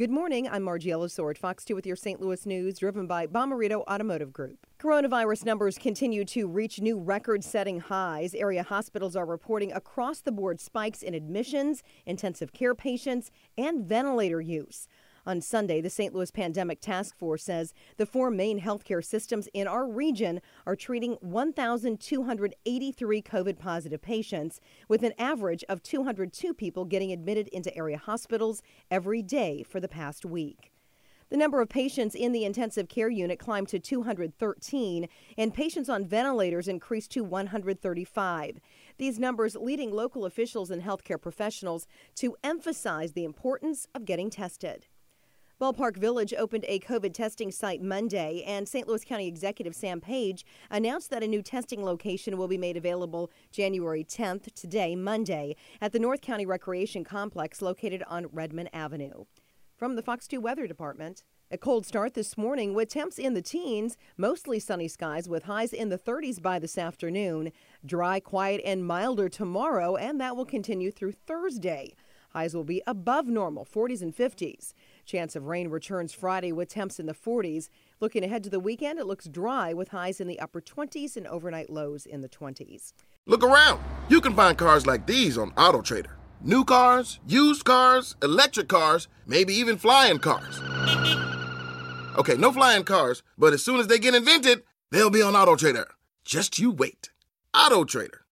Good morning. I'm Margie Ellisor, Fox 2 with your St. Louis news, driven by Bomarito Automotive Group. Coronavirus numbers continue to reach new record setting highs. Area hospitals are reporting across the board spikes in admissions, intensive care patients, and ventilator use. On Sunday, the St. Louis Pandemic Task Force says the four main healthcare systems in our region are treating 1,283 COVID positive patients, with an average of 202 people getting admitted into area hospitals every day for the past week. The number of patients in the intensive care unit climbed to 213, and patients on ventilators increased to 135. These numbers leading local officials and healthcare professionals to emphasize the importance of getting tested. Ballpark Village opened a COVID testing site Monday, and St. Louis County Executive Sam Page announced that a new testing location will be made available January 10th, today, Monday, at the North County Recreation Complex located on Redman Avenue. From the Fox 2 Weather Department, a cold start this morning with temps in the teens, mostly sunny skies with highs in the 30s by this afternoon. Dry, quiet, and milder tomorrow, and that will continue through Thursday. Highs will be above normal, 40s and 50s. Chance of rain returns Friday with temps in the 40s. Looking ahead to the weekend, it looks dry with highs in the upper 20s and overnight lows in the 20s. Look around. You can find cars like these on AutoTrader. New cars, used cars, electric cars, maybe even flying cars. Okay, no flying cars, but as soon as they get invented, they'll be on AutoTrader. Just you wait. AutoTrader.